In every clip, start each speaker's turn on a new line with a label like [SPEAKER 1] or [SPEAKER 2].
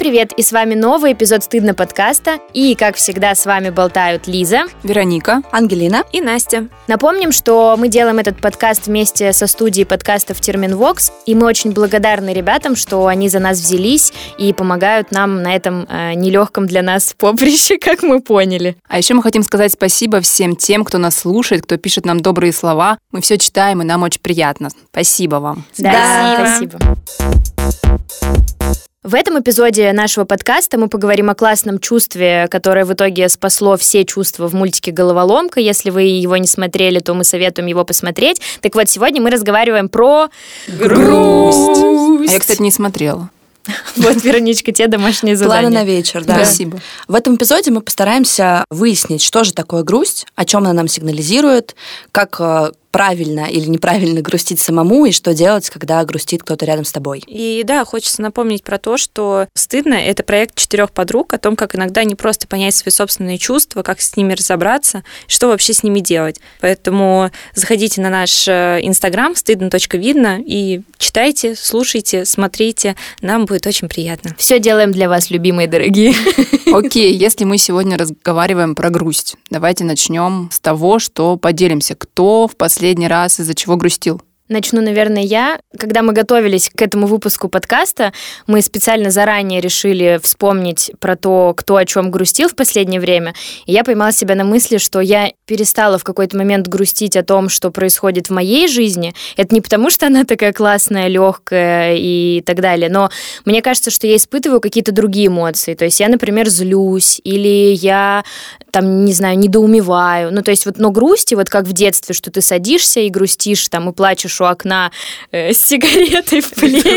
[SPEAKER 1] привет! И с вами новый эпизод «Стыдно» подкаста. И, как всегда, с вами болтают Лиза,
[SPEAKER 2] Вероника,
[SPEAKER 3] Ангелина
[SPEAKER 2] и Настя.
[SPEAKER 1] Напомним, что мы делаем этот подкаст вместе со студией подкастов Терминвокс, и мы очень благодарны ребятам, что они за нас взялись и помогают нам на этом э, нелегком для нас поприще, как мы поняли.
[SPEAKER 2] А еще мы хотим сказать спасибо всем тем, кто нас слушает, кто пишет нам добрые слова. Мы все читаем, и нам очень приятно. Спасибо вам.
[SPEAKER 1] Да,
[SPEAKER 3] Да.
[SPEAKER 1] спасибо. В этом эпизоде нашего подкаста мы поговорим о классном чувстве, которое в итоге спасло все чувства в мультике «Головоломка». Если вы его не смотрели, то мы советуем его посмотреть. Так вот, сегодня мы разговариваем про грусть.
[SPEAKER 2] А я, кстати, не смотрела.
[SPEAKER 1] Вот, Вероничка, тебе домашнее задание.
[SPEAKER 3] Планы на вечер, да.
[SPEAKER 2] Спасибо.
[SPEAKER 3] В этом эпизоде мы постараемся выяснить, что же такое грусть, о чем она нам сигнализирует, как э, правильно или неправильно грустить самому и что делать, когда грустит кто-то рядом с тобой.
[SPEAKER 4] И да, хочется напомнить про то, что «Стыдно» — это проект четырех подруг о том, как иногда не просто понять свои собственные чувства, как с ними разобраться, что вообще с ними делать. Поэтому заходите на наш э, инстаграм стыдно.видно и читайте, слушайте, смотрите. Нам будет очень приятно.
[SPEAKER 1] Все делаем для вас, любимые дорогие.
[SPEAKER 2] Окей, если мы сегодня разговариваем про грусть, давайте начнем с того, что поделимся, кто в последний раз из-за чего грустил.
[SPEAKER 1] Начну, наверное, я. Когда мы готовились к этому выпуску подкаста, мы специально заранее решили вспомнить про то, кто о чем грустил в последнее время. И я поймала себя на мысли, что я перестала в какой-то момент грустить о том, что происходит в моей жизни. Это не потому, что она такая классная, легкая и так далее, но мне кажется, что я испытываю какие-то другие эмоции. То есть я, например, злюсь, или я там, не знаю, недоумеваю. Ну, то есть вот, но грусти, вот как в детстве, что ты садишься и грустишь там и плачешь у окна э, с сигаретой в пледе.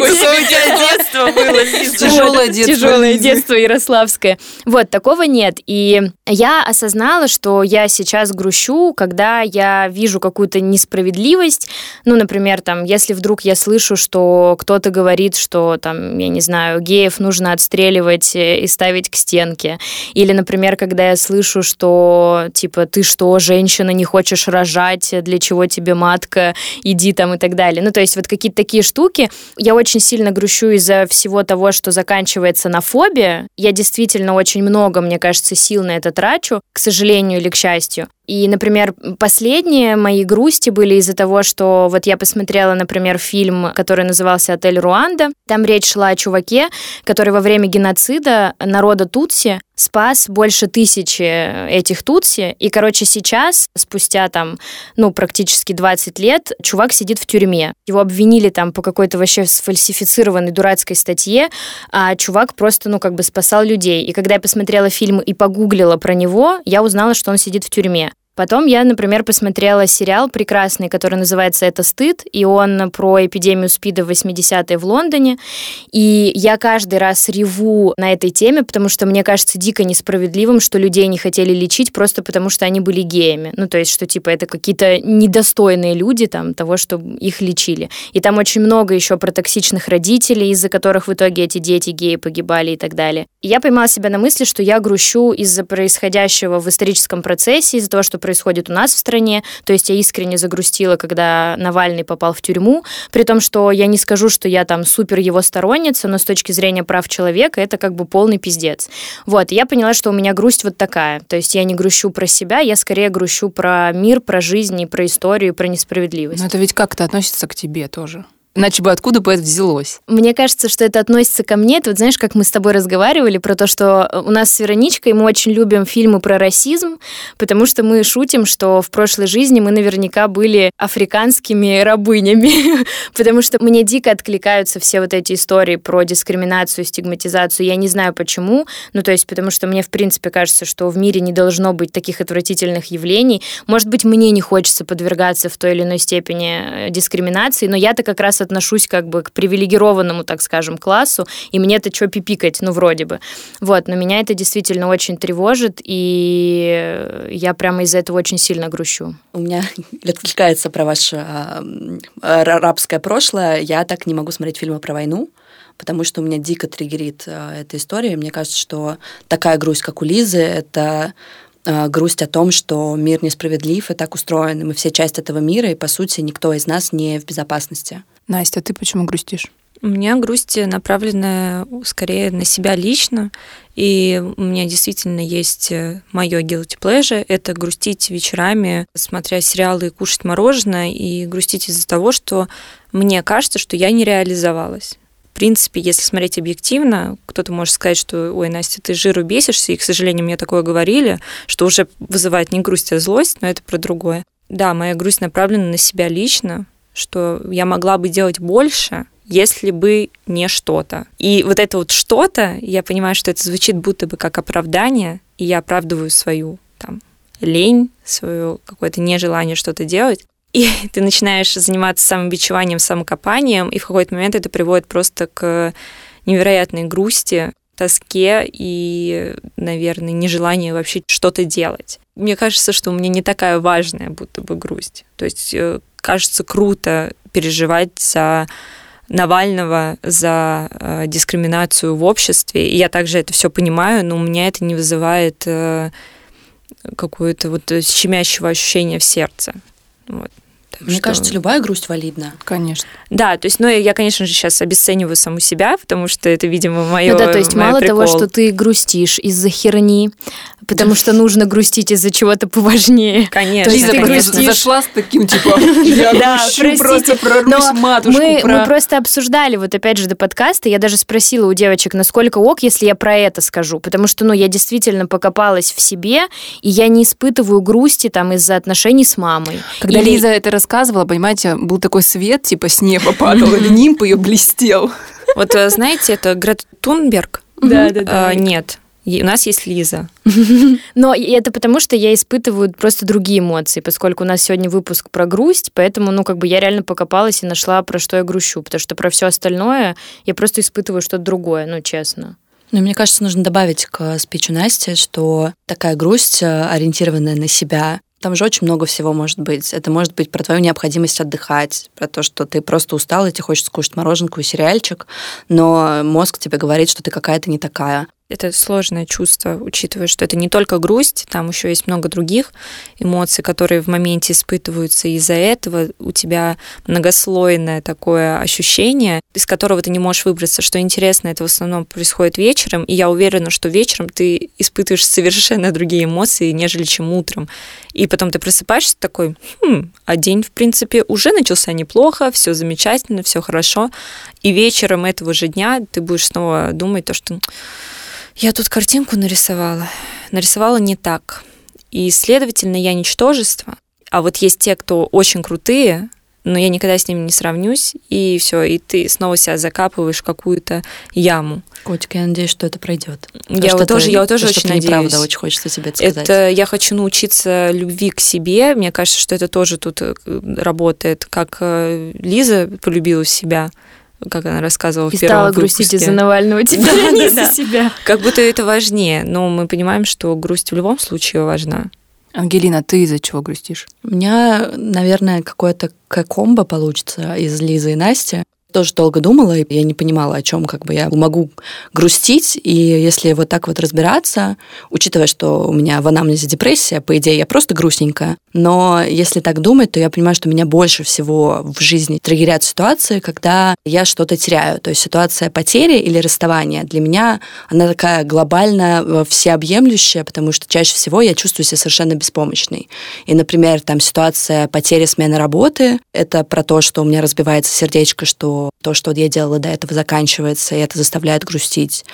[SPEAKER 2] детство было, Тяжелое детство.
[SPEAKER 1] Тяжелое детство ярославское. Вот, такого нет. И я осознала, что я сейчас грущу, когда я вижу какую-то несправедливость. Ну, например, там, если вдруг я слышу, что кто-то говорит, что там, я не знаю, геев нужно отстреливать э, и ставить к стенке. Или, например, когда я слышу, что типа ты что, женщина, не хочешь рожать, для чего тебе матка, иди там и так далее. Ну, то есть вот какие-то такие штуки. Я очень сильно грущу из-за всего того, что заканчивается на фобе. Я действительно очень много, мне кажется, сил на это трачу, к сожалению или к счастью. И, например, последние мои грусти были из-за того, что вот я посмотрела, например, фильм, который назывался «Отель Руанда». Там речь шла о чуваке, который во время геноцида народа Тутси спас больше тысячи этих Тутси. И, короче, сейчас, спустя там, ну, практически 20 лет, чувак сидит в тюрьме. Его обвинили там по какой-то вообще сфальсифицированной дурацкой статье, а чувак просто, ну, как бы спасал людей. И когда я посмотрела фильм и погуглила про него, я узнала, что он сидит в тюрьме. Потом я, например, посмотрела сериал прекрасный, который называется «Это стыд», и он про эпидемию СПИДа в 80-е в Лондоне. И я каждый раз реву на этой теме, потому что мне кажется дико несправедливым, что людей не хотели лечить просто потому, что они были геями. Ну, то есть, что типа это какие-то недостойные люди там того, чтобы их лечили. И там очень много еще про токсичных родителей, из-за которых в итоге эти дети геи погибали и так далее. И я поймала себя на мысли, что я грущу из-за происходящего в историческом процессе, из-за того, что происходит у нас в стране. То есть я искренне загрустила, когда Навальный попал в тюрьму, при том, что я не скажу, что я там супер его сторонница, но с точки зрения прав человека это как бы полный пиздец. Вот, я поняла, что у меня грусть вот такая. То есть я не грущу про себя, я скорее грущу про мир, про жизнь, и про историю, про несправедливость.
[SPEAKER 2] Но это ведь как-то относится к тебе тоже. Иначе бы откуда бы это взялось?
[SPEAKER 1] Мне кажется, что это относится ко мне. Ты вот знаешь, как мы с тобой разговаривали про то, что у нас с Вероничкой мы очень любим фильмы про расизм, потому что мы шутим, что в прошлой жизни мы наверняка были африканскими рабынями, потому что мне дико откликаются все вот эти истории про дискриминацию, стигматизацию. Я не знаю почему, ну то есть потому что мне в принципе кажется, что в мире не должно быть таких отвратительных явлений. Может быть, мне не хочется подвергаться в той или иной степени э, дискриминации, но я-то как раз отношусь как бы к привилегированному, так скажем, классу, и мне это что пипикать, ну, вроде бы. Вот, но меня это действительно очень тревожит, и я прямо из-за этого очень сильно грущу.
[SPEAKER 3] У меня откликается про ваше а, а, рабское прошлое. Я так не могу смотреть фильмы про войну, потому что у меня дико триггерит а, эта история. Мне кажется, что такая грусть, как у Лизы, это э, грусть о том, что мир несправедлив и так устроен, и мы все часть этого мира, и, по сути, никто из нас не в безопасности.
[SPEAKER 2] Настя, ты почему грустишь?
[SPEAKER 4] У меня грусть направлена скорее на себя лично, и у меня действительно есть э, мое guilty pleasure, это грустить вечерами, смотря сериалы и кушать мороженое, и грустить из-за того, что мне кажется, что я не реализовалась. В принципе, если смотреть объективно, кто-то может сказать, что, ой, Настя, ты жиру бесишься, и, к сожалению, мне такое говорили, что уже вызывает не грусть, а злость, но это про другое. Да, моя грусть направлена на себя лично, что я могла бы делать больше, если бы не что-то. И вот это вот что-то, я понимаю, что это звучит будто бы как оправдание, и я оправдываю свою там лень, свое какое-то нежелание что-то делать. И ты начинаешь заниматься самобичеванием, самокопанием, и в какой-то момент это приводит просто к невероятной грусти, тоске и, наверное, нежеланию вообще что-то делать. Мне кажется, что у меня не такая важная будто бы грусть. То есть э, кажется круто переживать за Навального за э, дискриминацию в обществе. И я также это все понимаю, но у меня это не вызывает э, какое-то вот щемящего ощущения в сердце. Вот.
[SPEAKER 3] Так Мне что... кажется, любая грусть валидна.
[SPEAKER 2] Конечно.
[SPEAKER 4] Да, то есть, ну, я, конечно же, сейчас обесцениваю саму себя, потому что это, видимо, мое
[SPEAKER 1] Ну да, то есть мало прикол. того, что ты грустишь из-за херни, потому что нужно грустить из-за чего-то поважнее.
[SPEAKER 4] Конечно.
[SPEAKER 2] Лиза
[SPEAKER 4] ты
[SPEAKER 2] грустишь... зашла с таким, типа, я грущу просто про Русь, матушку.
[SPEAKER 1] Мы, просто обсуждали, вот опять же, до подкаста, я даже спросила у девочек, насколько ок, если я про это скажу, потому что, ну, я действительно покопалась в себе, и я не испытываю грусти там из-за отношений с мамой.
[SPEAKER 2] Когда. Лиза это рассказывала, понимаете, был такой свет, типа с неба падал, или нимб ее блестел.
[SPEAKER 4] Вот э, знаете, это Грета Тунберг?
[SPEAKER 1] Да, да, да.
[SPEAKER 4] А, нет, у нас есть Лиза.
[SPEAKER 1] Но это потому, что я испытываю просто другие эмоции, поскольку у нас сегодня выпуск про грусть, поэтому, ну, как бы я реально покопалась и нашла, про что я грущу, потому что про все остальное я просто испытываю что-то другое, ну, честно.
[SPEAKER 3] Ну, мне кажется, нужно добавить к спичу Насти, что такая грусть, э, ориентированная на себя, там же очень много всего может быть. Это может быть про твою необходимость отдыхать, про то, что ты просто устал, и тебе хочется скушать мороженку и сериальчик, но мозг тебе говорит, что ты какая-то не такая
[SPEAKER 4] это сложное чувство, учитывая, что это не только грусть, там еще есть много других эмоций, которые в моменте испытываются. Из-за этого у тебя многослойное такое ощущение, из которого ты не можешь выбраться. Что интересно, это в основном происходит вечером, и я уверена, что вечером ты испытываешь совершенно другие эмоции, нежели чем утром. И потом ты просыпаешься такой, хм, а день, в принципе, уже начался неплохо, все замечательно, все хорошо. И вечером этого же дня ты будешь снова думать то, что я тут картинку нарисовала. Нарисовала не так. И, следовательно, я ничтожество. А вот есть те, кто очень крутые, но я никогда с ними не сравнюсь, и все, и ты снова себя закапываешь в какую-то яму.
[SPEAKER 3] Котик, я надеюсь, что это пройдет.
[SPEAKER 4] Я вот тоже, я тоже
[SPEAKER 3] то,
[SPEAKER 4] очень
[SPEAKER 3] что
[SPEAKER 4] надеюсь.
[SPEAKER 3] Неправда, очень хочется тебе это сказать.
[SPEAKER 4] Это я хочу научиться любви к себе. Мне кажется, что это тоже тут э, работает, как э, Лиза полюбила себя как она рассказывала
[SPEAKER 1] и
[SPEAKER 4] в первом
[SPEAKER 1] стала грустить из-за Навального теперь, да, не из-за себя.
[SPEAKER 4] Как будто это важнее, но мы понимаем, что грусть в любом случае важна.
[SPEAKER 2] Ангелина, ты из-за чего грустишь?
[SPEAKER 3] У меня, наверное, какое-то комбо получится из Лизы и Насти тоже долго думала, и я не понимала, о чем как бы я могу грустить. И если вот так вот разбираться, учитывая, что у меня в анамнезе депрессия, по идее, я просто грустненькая. Но если так думать, то я понимаю, что меня больше всего в жизни триггерят ситуации, когда я что-то теряю. То есть ситуация потери или расставания для меня, она такая глобально э, всеобъемлющая, потому что чаще всего я чувствую себя совершенно беспомощной. И, например, там ситуация потери смены работы, это про то, что у меня разбивается сердечко, что то, что я делала до этого, заканчивается, и это заставляет грустить.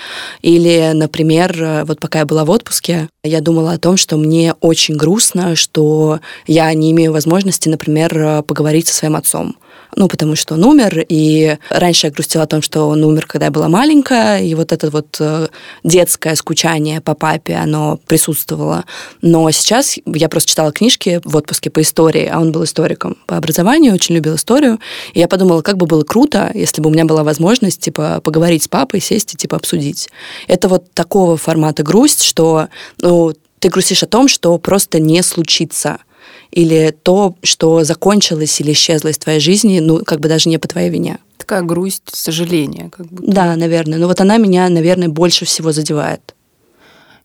[SPEAKER 3] Или, например, вот пока я была в отпуске, я думала о том, что мне очень грустно, что я не имею возможности, например, поговорить со своим отцом ну, потому что он умер, и раньше я грустила о том, что он умер, когда я была маленькая, и вот это вот э, детское скучание по папе, оно присутствовало. Но сейчас я просто читала книжки в отпуске по истории, а он был историком по образованию, очень любил историю, и я подумала, как бы было круто, если бы у меня была возможность, типа, поговорить с папой, сесть и, типа, обсудить. Это вот такого формата грусть, что, ну, ты грустишь о том, что просто не случится или то, что закончилось или исчезло из твоей жизни, ну, как бы даже не по твоей вине.
[SPEAKER 2] Такая грусть, сожаление. Как будто.
[SPEAKER 3] Да, наверное. Но вот она меня, наверное, больше всего задевает.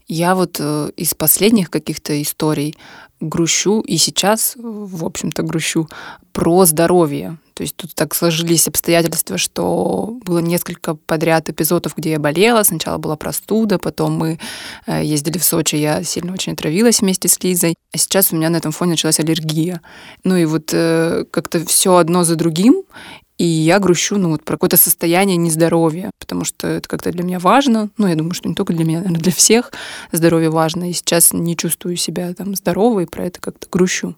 [SPEAKER 2] Я вот э, из последних каких-то историй грущу, и сейчас, в общем-то, грущу про здоровье. То есть тут так сложились обстоятельства, что было несколько подряд эпизодов, где я болела. Сначала была простуда, потом мы э, ездили в Сочи, я сильно очень отравилась вместе с Лизой. А сейчас у меня на этом фоне началась аллергия. Ну и вот э, как-то все одно за другим. И я грущу, ну, вот про какое-то состояние нездоровья, потому что это как-то для меня важно. Ну, я думаю, что не только для меня, наверное, для всех здоровье важно. И сейчас не чувствую себя там здоровой, про это как-то грущу.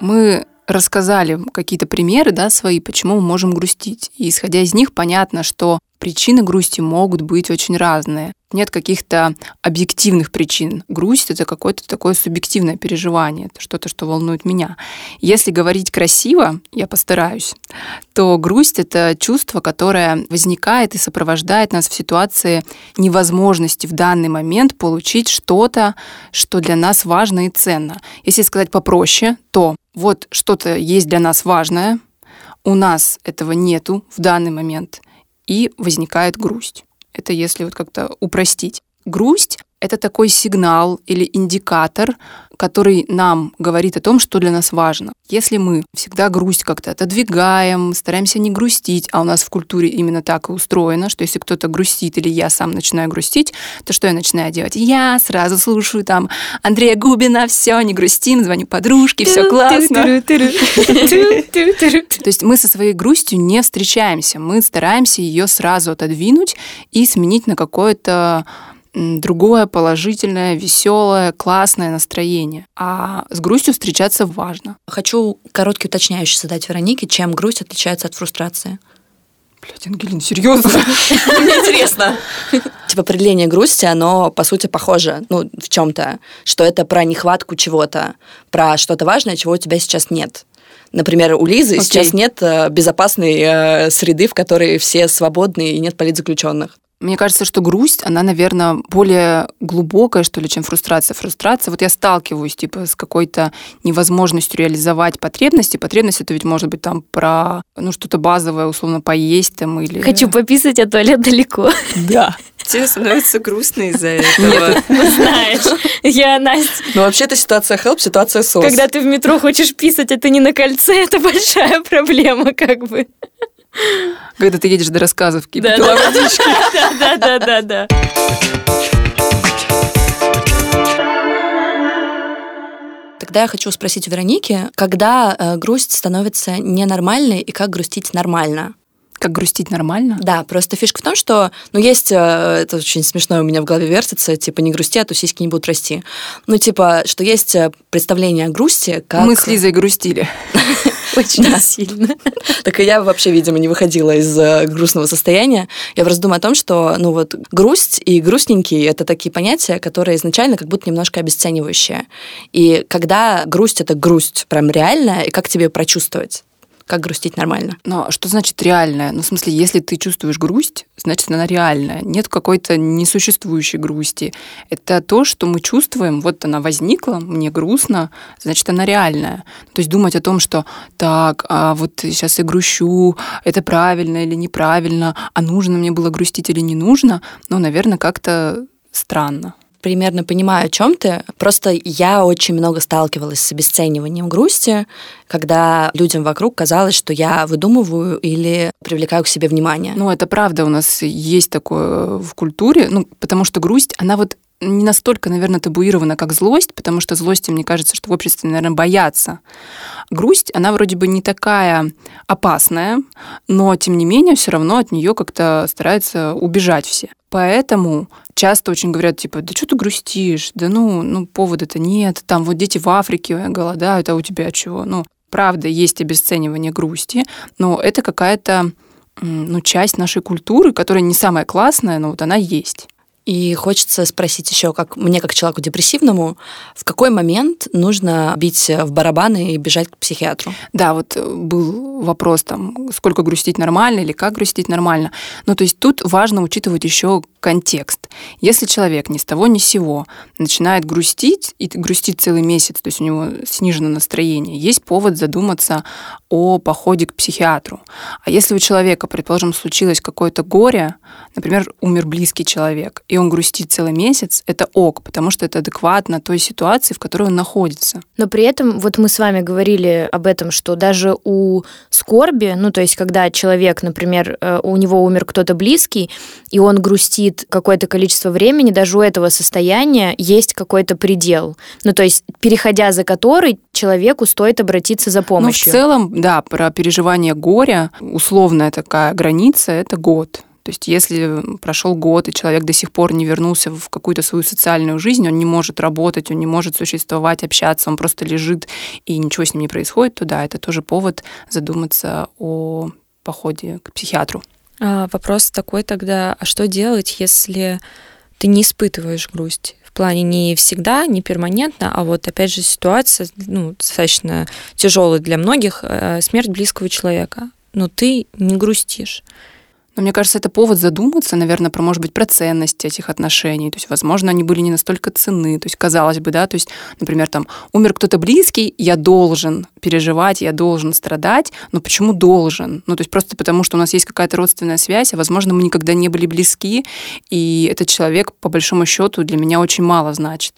[SPEAKER 2] Мы рассказали какие-то примеры да, свои, почему мы можем грустить. И исходя из них, понятно, что причины грусти могут быть очень разные. Нет каких-то объективных причин. Грусть — это какое-то такое субъективное переживание, это что-то, что волнует меня. Если говорить красиво, я постараюсь, то грусть — это чувство, которое возникает и сопровождает нас в ситуации невозможности в данный момент получить что-то, что для нас важно и ценно. Если сказать попроще, то вот что-то есть для нас важное, у нас этого нету в данный момент, и возникает грусть. Это если вот как-то упростить. Грусть это такой сигнал или индикатор, который нам говорит о том, что для нас важно. Если мы всегда грусть как-то отодвигаем, стараемся не грустить, а у нас в культуре именно так и устроено, что если кто-то грустит или я сам начинаю грустить, то что я начинаю делать? Я сразу слушаю там Андрея Губина, все, не грустим, звоню подружке, все классно. То есть мы со своей грустью не встречаемся, мы стараемся ее сразу отодвинуть и сменить на какое-то другое положительное, веселое, классное настроение. А с грустью встречаться важно.
[SPEAKER 3] Хочу короткий уточняющий задать Веронике, чем грусть отличается от фрустрации.
[SPEAKER 2] Блять, Ангелина, серьезно?
[SPEAKER 3] Мне интересно. Типа определение грусти, оно по сути похоже, ну, в чем-то, что это про нехватку чего-то, про что-то важное, чего у тебя сейчас нет. Например, у Лизы okay. сейчас нет э, безопасной э, среды, в которой все свободны и нет политзаключенных.
[SPEAKER 2] Мне кажется, что грусть, она, наверное, более глубокая, что ли, чем фрустрация. Фрустрация, вот я сталкиваюсь, типа, с какой-то невозможностью реализовать потребности. Потребность это ведь может быть там про, ну, что-то базовое, условно, поесть там или...
[SPEAKER 1] Хочу пописать, а туалет далеко.
[SPEAKER 2] Да.
[SPEAKER 4] Тебе становится грустно из-за этого.
[SPEAKER 1] Ну, знаешь, я Настя.
[SPEAKER 3] Ну, вообще, это ситуация help, ситуация сос.
[SPEAKER 1] Когда ты в метро хочешь писать, это не на кольце, это большая проблема, как бы.
[SPEAKER 2] Когда ты едешь до рассказовки, да,
[SPEAKER 1] да, водички. Да, да, да, да.
[SPEAKER 3] Тогда я хочу спросить у Вероники, когда э, грусть становится ненормальной и как грустить нормально?
[SPEAKER 2] Как грустить нормально?
[SPEAKER 3] Да, просто фишка в том, что, ну, есть, э, это очень смешно у меня в голове вертится, типа, не грусти, а то сиськи не будут расти. Ну, типа, что есть э, представление о грусти как...
[SPEAKER 2] Мы с Лизой грустили.
[SPEAKER 1] Очень сильно.
[SPEAKER 3] Так и я вообще, видимо, не выходила из э, грустного состояния. Я просто думаю о том, что, ну вот, грусть и грустненький — это такие понятия, которые изначально как будто немножко обесценивающие. И когда грусть — это грусть прям реальная, и как тебе прочувствовать? Как грустить нормально.
[SPEAKER 2] Но что значит реальная? Ну, в смысле, если ты чувствуешь грусть, значит, она реальная. Нет какой-то несуществующей грусти. Это то, что мы чувствуем, вот она возникла, мне грустно, значит, она реальная. То есть думать о том, что так, а вот сейчас я грущу, это правильно или неправильно, а нужно мне было грустить или не нужно, ну, наверное, как-то странно
[SPEAKER 3] примерно понимаю, о чем ты. Просто я очень много сталкивалась с обесцениванием грусти, когда людям вокруг казалось, что я выдумываю или привлекаю к себе внимание.
[SPEAKER 2] Ну, это правда, у нас есть такое в культуре, ну, потому что грусть, она вот не настолько, наверное, табуирована, как злость, потому что злости, мне кажется, что в обществе, наверное, боятся. Грусть, она вроде бы не такая опасная, но, тем не менее, все равно от нее как-то стараются убежать все. Поэтому часто очень говорят, типа, да что ты грустишь? Да ну, ну повода-то нет. Там вот дети в Африке голодают, а у тебя чего? Ну, правда, есть обесценивание грусти, но это какая-то ну, часть нашей культуры, которая не самая классная, но вот она есть.
[SPEAKER 3] И хочется спросить еще, как мне, как человеку депрессивному, в какой момент нужно бить в барабаны и бежать к психиатру?
[SPEAKER 2] Да, вот э, был вопрос там, сколько грустить нормально или как грустить нормально. Ну, то есть тут важно учитывать еще контекст. Если человек ни с того ни с сего начинает грустить, и грустит целый месяц, то есть у него снижено настроение, есть повод задуматься, о походе к психиатру. А если у человека, предположим, случилось какое-то горе, например, умер близкий человек, и он грустит целый месяц, это ок, потому что это адекватно той ситуации, в которой он находится.
[SPEAKER 1] Но при этом, вот мы с вами говорили об этом, что даже у скорби, ну то есть когда человек, например, э, у него умер кто-то близкий, и он грустит какое-то количество времени, даже у этого состояния есть какой-то предел. Ну то есть переходя за который человеку стоит обратиться за помощью.
[SPEAKER 2] Ну, в целом, да, про переживание горя, условная такая граница – это год. То есть если прошел год, и человек до сих пор не вернулся в какую-то свою социальную жизнь, он не может работать, он не может существовать, общаться, он просто лежит, и ничего с ним не происходит, то да, это тоже повод задуматься о походе к психиатру.
[SPEAKER 4] А, вопрос такой тогда, а что делать, если ты не испытываешь грусть? В плане не всегда, не перманентно, а вот опять же ситуация ну, достаточно тяжелая для многих, э, смерть близкого человека. Но ты не грустишь.
[SPEAKER 2] Но мне кажется, это повод задуматься, наверное, про, может быть, про ценность этих отношений. То есть, возможно, они были не настолько ценны. То есть, казалось бы, да, то есть, например, там, умер кто-то близкий, я должен переживать, я должен страдать, но почему должен? Ну, то есть, просто потому, что у нас есть какая-то родственная связь, а, возможно, мы никогда не были близки, и этот человек, по большому счету, для меня очень мало значит.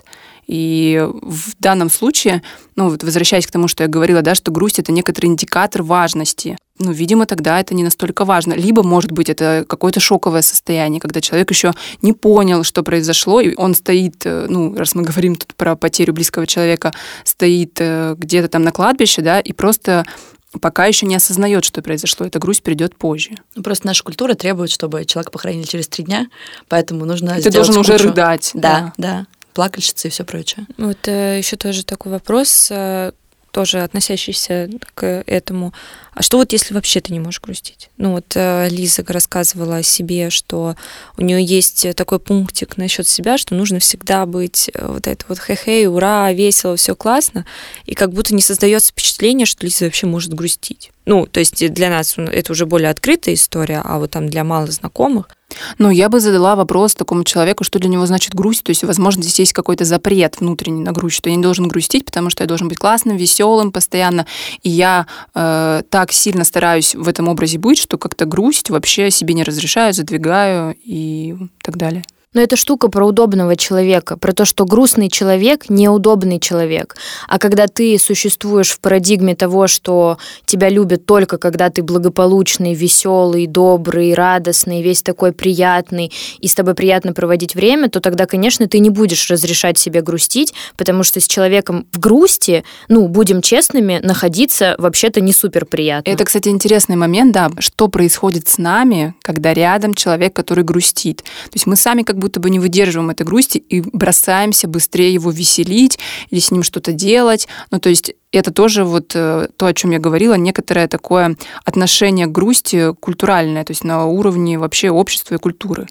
[SPEAKER 2] И в данном случае, ну, вот возвращаясь к тому, что я говорила, да, что грусть это некоторый индикатор важности. Ну, видимо, тогда это не настолько важно. Либо, может быть, это какое-то шоковое состояние, когда человек еще не понял, что произошло, и он стоит, э, ну, раз мы говорим тут про потерю близкого человека, стоит э, где-то там на кладбище, да, и просто пока еще не осознает, что произошло. Эта грусть придет позже.
[SPEAKER 3] Ну, просто наша культура требует, чтобы человека похоронили через три дня, поэтому нужно
[SPEAKER 2] Ты должен
[SPEAKER 3] кучу.
[SPEAKER 2] уже рыдать.
[SPEAKER 3] Да, да. да плакальщицы и все прочее.
[SPEAKER 4] Вот э, еще тоже такой вопрос, э, тоже относящийся к этому. А что вот если вообще ты не можешь грустить? Ну вот э, Лиза рассказывала о себе, что у нее есть такой пунктик насчет себя, что нужно всегда быть э, вот это вот хе-хей, ура, весело, все классно, и как будто не создается впечатление, что Лиза вообще может грустить. Ну, то есть для нас это уже более открытая история, а вот там для малознакомых –
[SPEAKER 2] ну, я бы задала вопрос такому человеку, что для него значит грусть. То есть, возможно, здесь есть какой-то запрет внутренний на грусть, что я не должен грустить, потому что я должен быть классным, веселым постоянно. И я э, так сильно стараюсь в этом образе быть, что как-то грусть вообще себе не разрешаю, задвигаю и так далее.
[SPEAKER 1] Но это штука про удобного человека, про то, что грустный человек неудобный человек. А когда ты существуешь в парадигме того, что тебя любят только когда ты благополучный, веселый, добрый, радостный, весь такой приятный, и с тобой приятно проводить время, то тогда, конечно, ты не будешь разрешать себе грустить, потому что с человеком в грусти, ну, будем честными, находиться вообще-то не супер приятно.
[SPEAKER 2] Это, кстати, интересный момент, да, что происходит с нами, когда рядом человек, который грустит. То есть мы сами как будто бы не выдерживаем этой грусти и бросаемся быстрее его веселить или с ним что-то делать. Ну, то есть это тоже вот э, то, о чем я говорила, некоторое такое отношение к грусти культуральное, то есть на уровне вообще общества и культуры.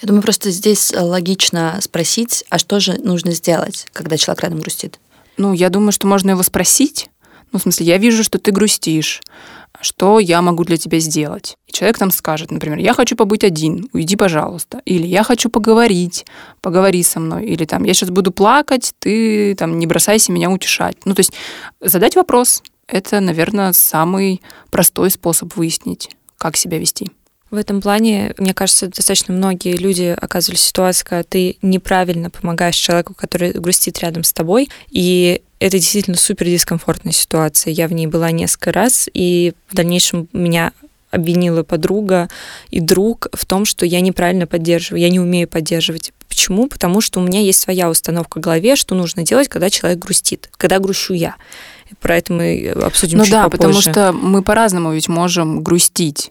[SPEAKER 3] Я думаю, просто здесь логично спросить, а что же нужно сделать, когда человек рядом грустит?
[SPEAKER 2] Ну, я думаю, что можно его спросить. Ну, в смысле, я вижу, что ты грустишь что я могу для тебя сделать. И человек там скажет, например, я хочу побыть один, уйди, пожалуйста. Или я хочу поговорить, поговори со мной. Или там, я сейчас буду плакать, ты там не бросайся меня утешать. Ну, то есть задать вопрос. Это, наверное, самый простой способ выяснить, как себя вести.
[SPEAKER 4] В этом плане, мне кажется, достаточно многие люди оказывались в ситуации, когда ты неправильно помогаешь человеку, который грустит рядом с тобой, и это действительно супер дискомфортная ситуация. Я в ней была несколько раз, и в дальнейшем меня обвинила подруга и друг в том, что я неправильно поддерживаю, я не умею поддерживать. Почему? Потому что у меня есть своя установка в голове, что нужно делать, когда человек грустит, когда грущу я. Про это мы обсудим
[SPEAKER 2] ну
[SPEAKER 4] чуть
[SPEAKER 2] да,
[SPEAKER 4] попозже.
[SPEAKER 2] потому что мы по-разному ведь можем грустить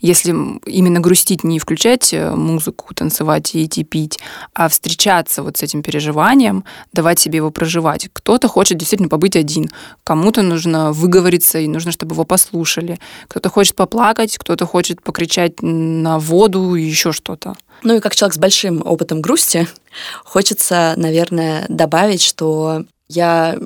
[SPEAKER 2] если именно грустить, не включать э, музыку, танцевать и идти пить, а встречаться вот с этим переживанием, давать себе его проживать. Кто-то хочет действительно побыть один, кому-то нужно выговориться, и нужно, чтобы его послушали. Кто-то хочет поплакать, кто-то хочет покричать на воду и еще что-то.
[SPEAKER 3] Ну и как человек с большим опытом грусти, хочется, наверное, добавить, что я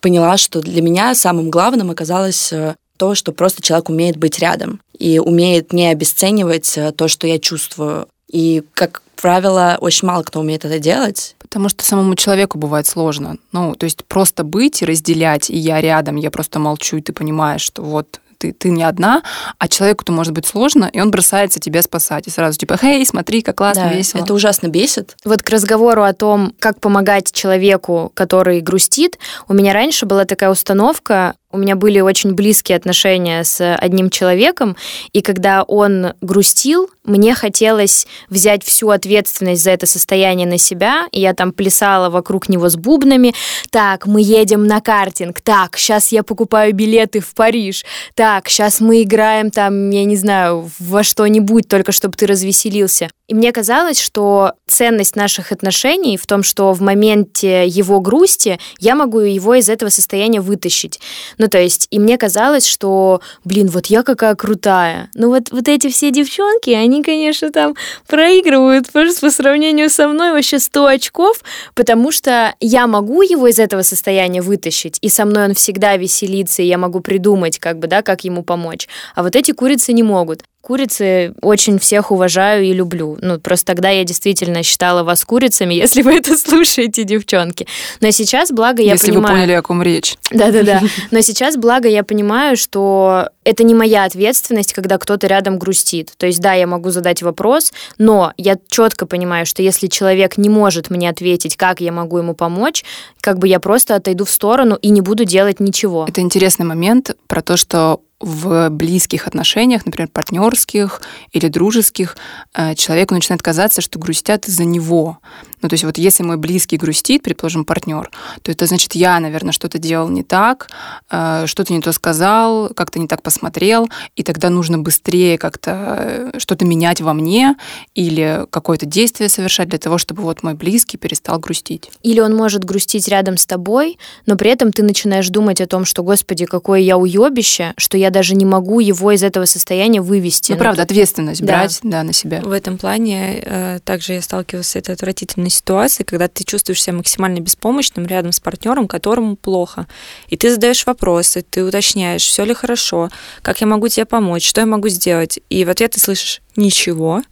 [SPEAKER 3] поняла, что для меня самым главным оказалось э, то, что просто человек умеет быть рядом и умеет не обесценивать э, то, что я чувствую. И, как правило, очень мало кто умеет это делать.
[SPEAKER 2] Потому что самому человеку бывает сложно. Ну, то есть просто быть и разделять, и я рядом, я просто молчу, и ты понимаешь, что вот ты, ты не одна, а человеку-то может быть сложно, и он бросается тебя спасать. И сразу типа, хей, смотри, как классно,
[SPEAKER 3] Да,
[SPEAKER 2] весело.
[SPEAKER 3] это ужасно бесит.
[SPEAKER 1] Вот к разговору о том, как помогать человеку, который грустит, у меня раньше была такая установка, у меня были очень близкие отношения с одним человеком, и когда он грустил, мне хотелось взять всю ответственность за это состояние на себя, и я там плясала вокруг него с бубнами. Так, мы едем на картинг. Так, сейчас я покупаю билеты в Париж. Так, сейчас мы играем там, я не знаю, во что-нибудь, только чтобы ты развеселился. И мне казалось, что ценность наших отношений в том, что в моменте его грусти я могу его из этого состояния вытащить. Ну, то есть, и мне казалось, что, блин, вот я какая крутая. Ну, вот, вот эти все девчонки, они, конечно, там проигрывают просто по сравнению со мной вообще 100 очков, потому что я могу его из этого состояния вытащить, и со мной он всегда веселится, и я могу придумать, как бы, да, как ему помочь. А вот эти курицы не могут. Курицы очень всех уважаю и люблю. Ну, просто тогда я действительно считала вас курицами, если вы это слушаете, девчонки. Но сейчас, благо, я
[SPEAKER 2] Если
[SPEAKER 1] понимаю...
[SPEAKER 2] вы поняли, о ком речь.
[SPEAKER 1] Да-да-да. Но сейчас, благо, я понимаю, что это не моя ответственность, когда кто-то рядом грустит. То есть, да, я могу задать вопрос, но я четко понимаю, что если человек не может мне ответить, как я могу ему помочь, как бы я просто отойду в сторону и не буду делать ничего.
[SPEAKER 2] Это интересный момент про то, что в близких отношениях, например, партнерских или дружеских, э, человеку начинает казаться, что грустят из-за него. Ну, то есть вот если мой близкий грустит, предположим, партнер, то это значит, я, наверное, что-то делал не так, э, что-то не то сказал, как-то не так посмотрел, и тогда нужно быстрее как-то э, что-то менять во мне или какое-то действие совершать для того, чтобы вот мой близкий перестал грустить.
[SPEAKER 1] Или он может грустить рядом с тобой, но при этом ты начинаешь думать о том, что, господи, какое я уебище, что я даже не могу его из этого состояния вывести.
[SPEAKER 2] Ну, правда, ответственность
[SPEAKER 1] Да.
[SPEAKER 2] брать да, на себя.
[SPEAKER 4] В этом плане э, также я сталкивалась с этой отвратительной ситуацией, когда ты чувствуешь себя максимально беспомощным рядом с партнером, которому плохо. И ты задаешь вопросы, ты уточняешь, все ли хорошо, как я могу тебе помочь, что я могу сделать. И в ответ ты слышишь ничего,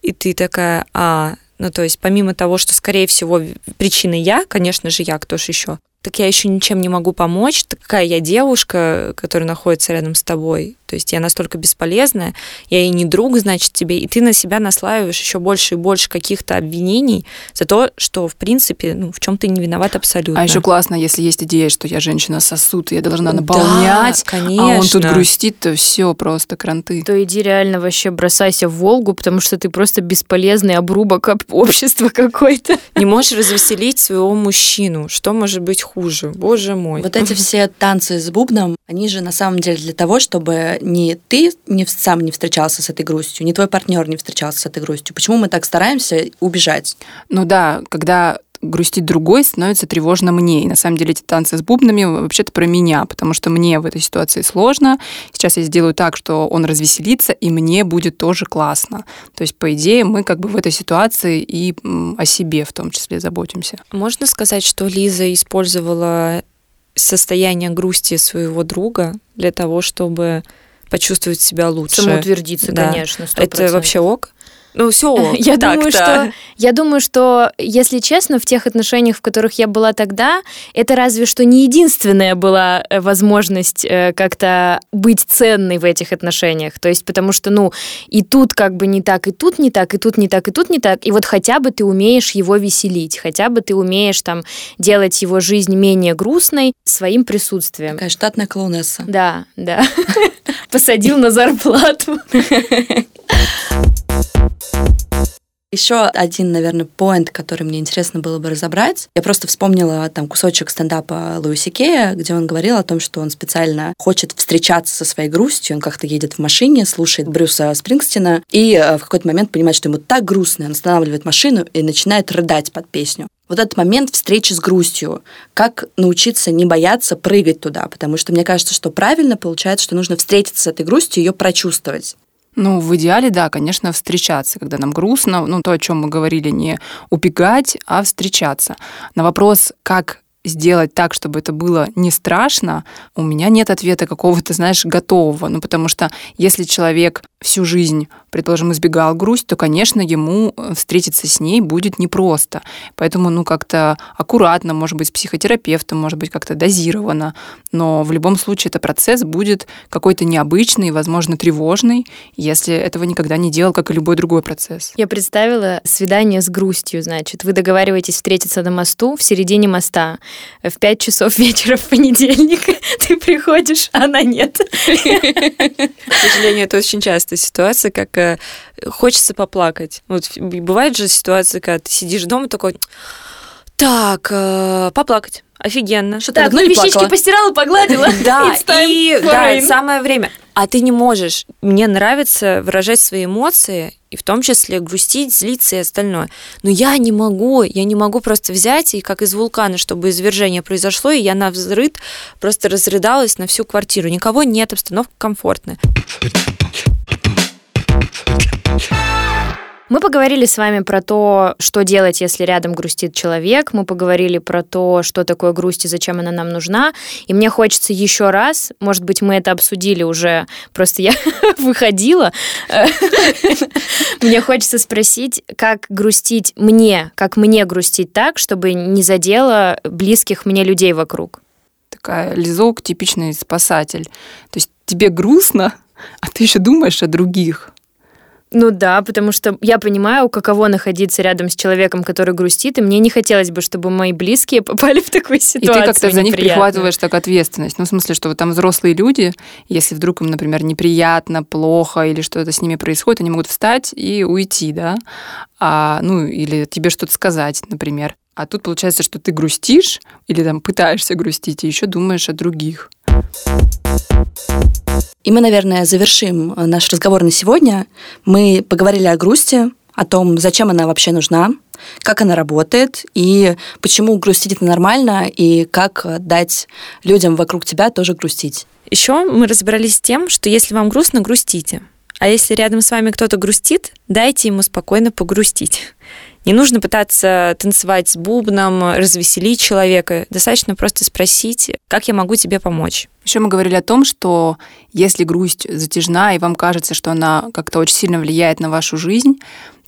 [SPEAKER 4] и ты такая, а, ну то есть помимо того, что, скорее всего, причиной я, конечно же, я, кто же еще, так я еще ничем не могу помочь, такая я девушка, которая находится рядом с тобой, то есть я настолько бесполезная, я и не друг, значит, тебе, и ты на себя наслаиваешь еще больше и больше каких-то обвинений за то, что, в принципе, ну, в чем ты не виноват абсолютно.
[SPEAKER 2] А еще классно, если есть идея, что я женщина сосуд, и я должна
[SPEAKER 4] Да,
[SPEAKER 2] наполнять,
[SPEAKER 4] конечно.
[SPEAKER 2] а он тут грустит, то все просто кранты.
[SPEAKER 1] То иди реально вообще бросайся в Волгу, потому что ты просто бесполезный обрубок об- общества какой-то.
[SPEAKER 4] Не можешь развеселить своего мужчину. Что может быть хуже? Боже мой.
[SPEAKER 3] Вот эти все танцы с бубном, они же на самом деле для того, чтобы не ты не, сам не встречался с этой грустью, не твой партнер не встречался с этой грустью. Почему мы так стараемся убежать?
[SPEAKER 2] Ну да, когда грустит другой, становится тревожно мне. И на самом деле эти танцы с бубнами вообще-то про меня, потому что мне в этой ситуации сложно. Сейчас я сделаю так, что он развеселится, и мне будет тоже классно. То есть, по идее, мы как бы в этой ситуации и о себе в том числе заботимся.
[SPEAKER 4] Можно сказать, что Лиза использовала состояние грусти своего друга для того, чтобы почувствовать себя лучше?
[SPEAKER 1] Самоутвердиться,
[SPEAKER 4] Да.
[SPEAKER 1] конечно, 100%.
[SPEAKER 4] Это вообще ок? Ну, все.
[SPEAKER 1] Я думаю, что, я думаю, что, если честно, в тех отношениях, в которых я была тогда, это разве что не единственная была э, возможность э, как-то быть ценной в этих отношениях. То есть, потому что, ну, и тут как бы не так, и тут не так, и тут не так, и тут не так. И вот хотя бы ты умеешь его веселить, хотя бы ты умеешь там делать его жизнь менее грустной своим присутствием.
[SPEAKER 3] Такая штатная клоунесса.
[SPEAKER 1] Да, да. Посадил на зарплату.
[SPEAKER 3] Еще один, наверное, поинт, который мне интересно было бы разобрать. Я просто вспомнила там кусочек стендапа Луиси Кея, где он говорил о том, что он специально хочет встречаться со своей грустью. Он как-то едет в машине, слушает Брюса Спрингстина и э, в какой-то момент понимает, что ему так грустно. Он останавливает машину и начинает рыдать под песню. Вот этот момент встречи с грустью. Как научиться не бояться прыгать туда? Потому что мне кажется, что правильно получается, что нужно встретиться с этой грустью, ее прочувствовать.
[SPEAKER 2] Ну, в идеале, да, конечно, встречаться, когда нам грустно. Ну, то, о чем мы говорили, не убегать, а встречаться. На вопрос, как сделать так, чтобы это было не страшно, у меня нет ответа какого-то, знаешь, готового. Ну, потому что если человек всю жизнь, предположим, избегал грусть, то, конечно, ему э, встретиться с ней будет непросто. Поэтому, ну, как-то аккуратно, может быть, с психотерапевтом, может быть, как-то дозированно. Но в любом случае это процесс будет какой-то необычный, возможно, тревожный, если этого никогда не делал, как и любой другой процесс.
[SPEAKER 1] Я представила свидание с грустью, значит. Вы договариваетесь встретиться на мосту в середине моста в 5 часов вечера в понедельник. Ты приходишь, а она нет.
[SPEAKER 4] К сожалению, это очень частая ситуация, как э, хочется поплакать. Вот бывает же ситуация, когда ты сидишь дома такой, так, э, поплакать. Офигенно.
[SPEAKER 1] Что так, ну вещички плакала. постирала, погладила.
[SPEAKER 4] Да, и да, самое время. А ты не можешь. Мне нравится выражать свои эмоции, и в том числе грустить, злиться и остальное. Но я не могу, я не могу просто взять и как из вулкана, чтобы извержение произошло, и я на взрыд просто разрыдалась на всю квартиру. Никого нет, обстановка комфортная.
[SPEAKER 1] Мы поговорили с вами про то, что делать, если рядом грустит человек. Мы поговорили про то, что такое грусть и зачем она нам нужна. И мне хочется еще раз, может быть, мы это обсудили уже, просто я выходила. Мне хочется спросить, как грустить мне, как мне грустить так, чтобы не задело близких мне людей вокруг.
[SPEAKER 2] Такая лизок, типичный спасатель. То есть тебе грустно, а ты еще думаешь о других.
[SPEAKER 1] Ну да, потому что я понимаю, каково находиться рядом с человеком, который грустит, и мне не хотелось бы, чтобы мои близкие попали в такую ситуацию.
[SPEAKER 2] И ты как-то за них прихватываешь так ответственность. Ну, в смысле, что вот там взрослые люди, если вдруг им, например, неприятно, плохо или что-то с ними происходит, они могут встать и уйти, да, а, ну, или тебе что-то сказать, например. А тут получается, что ты грустишь или там пытаешься грустить и еще думаешь о других.
[SPEAKER 3] И мы, наверное, завершим э, наш разговор на сегодня. Мы поговорили о грусти, о том, зачем она вообще нужна, как она работает и почему грустить это нормально и как дать людям вокруг тебя тоже грустить.
[SPEAKER 4] Еще мы разобрались с тем, что если вам грустно, грустите. А если рядом с вами кто-то грустит, дайте ему спокойно погрустить. Не нужно пытаться танцевать с бубном, развеселить человека. Достаточно просто спросить, как я могу тебе помочь.
[SPEAKER 2] Еще мы говорили о том, что если грусть затяжна, и вам кажется, что она как-то очень сильно влияет на вашу жизнь,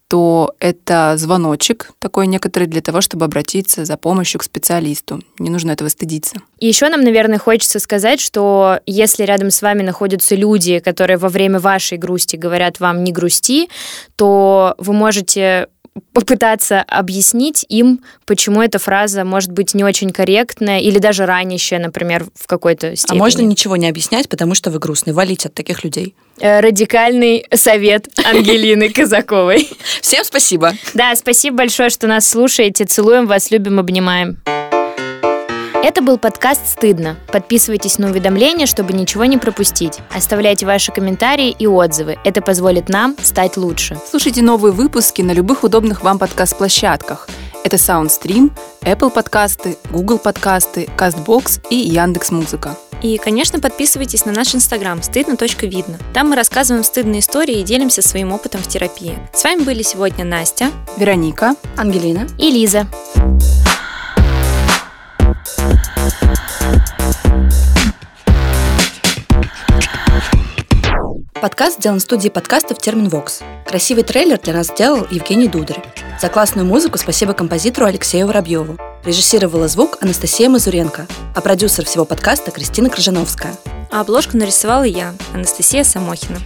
[SPEAKER 2] то это звоночек такой некоторый для того, чтобы обратиться за помощью к специалисту. Не нужно этого стыдиться.
[SPEAKER 1] И еще нам, наверное, хочется сказать, что если рядом с вами находятся люди, которые во время вашей грусти говорят вам не грусти, то вы можете попытаться объяснить им, почему эта фраза может быть не очень корректная или даже ранящая, например, в какой-то степени.
[SPEAKER 3] А можно ничего не объяснять, потому что вы грустный. Валить от таких людей.
[SPEAKER 1] Э, радикальный совет Ангелины Казаковой.
[SPEAKER 3] Всем спасибо.
[SPEAKER 1] Да, спасибо большое, что нас слушаете. Целуем вас, любим, обнимаем. Это был подкаст «Стыдно». Подписывайтесь на уведомления, чтобы ничего не пропустить. Оставляйте ваши комментарии и отзывы. Это позволит нам стать лучше.
[SPEAKER 2] Слушайте новые выпуски на любых удобных вам подкаст-площадках. Это SoundStream, Apple подкасты, Google подкасты, CastBox и Яндекс Музыка.
[SPEAKER 4] И, конечно, подписывайтесь на наш инстаграм стыдно.видно. Там мы рассказываем стыдные истории и делимся своим опытом в терапии. С вами были сегодня Настя,
[SPEAKER 2] Вероника,
[SPEAKER 3] Ангелина
[SPEAKER 1] и Лиза.
[SPEAKER 3] Подкаст сделан в студии подкастов Терминвокс. Красивый трейлер для нас сделал Евгений Дударь. За классную музыку спасибо композитору Алексею Воробьеву. Режиссировала звук Анастасия Мазуренко, а продюсер всего подкаста Кристина Крыжановская.
[SPEAKER 4] А обложку нарисовала я, Анастасия Самохина.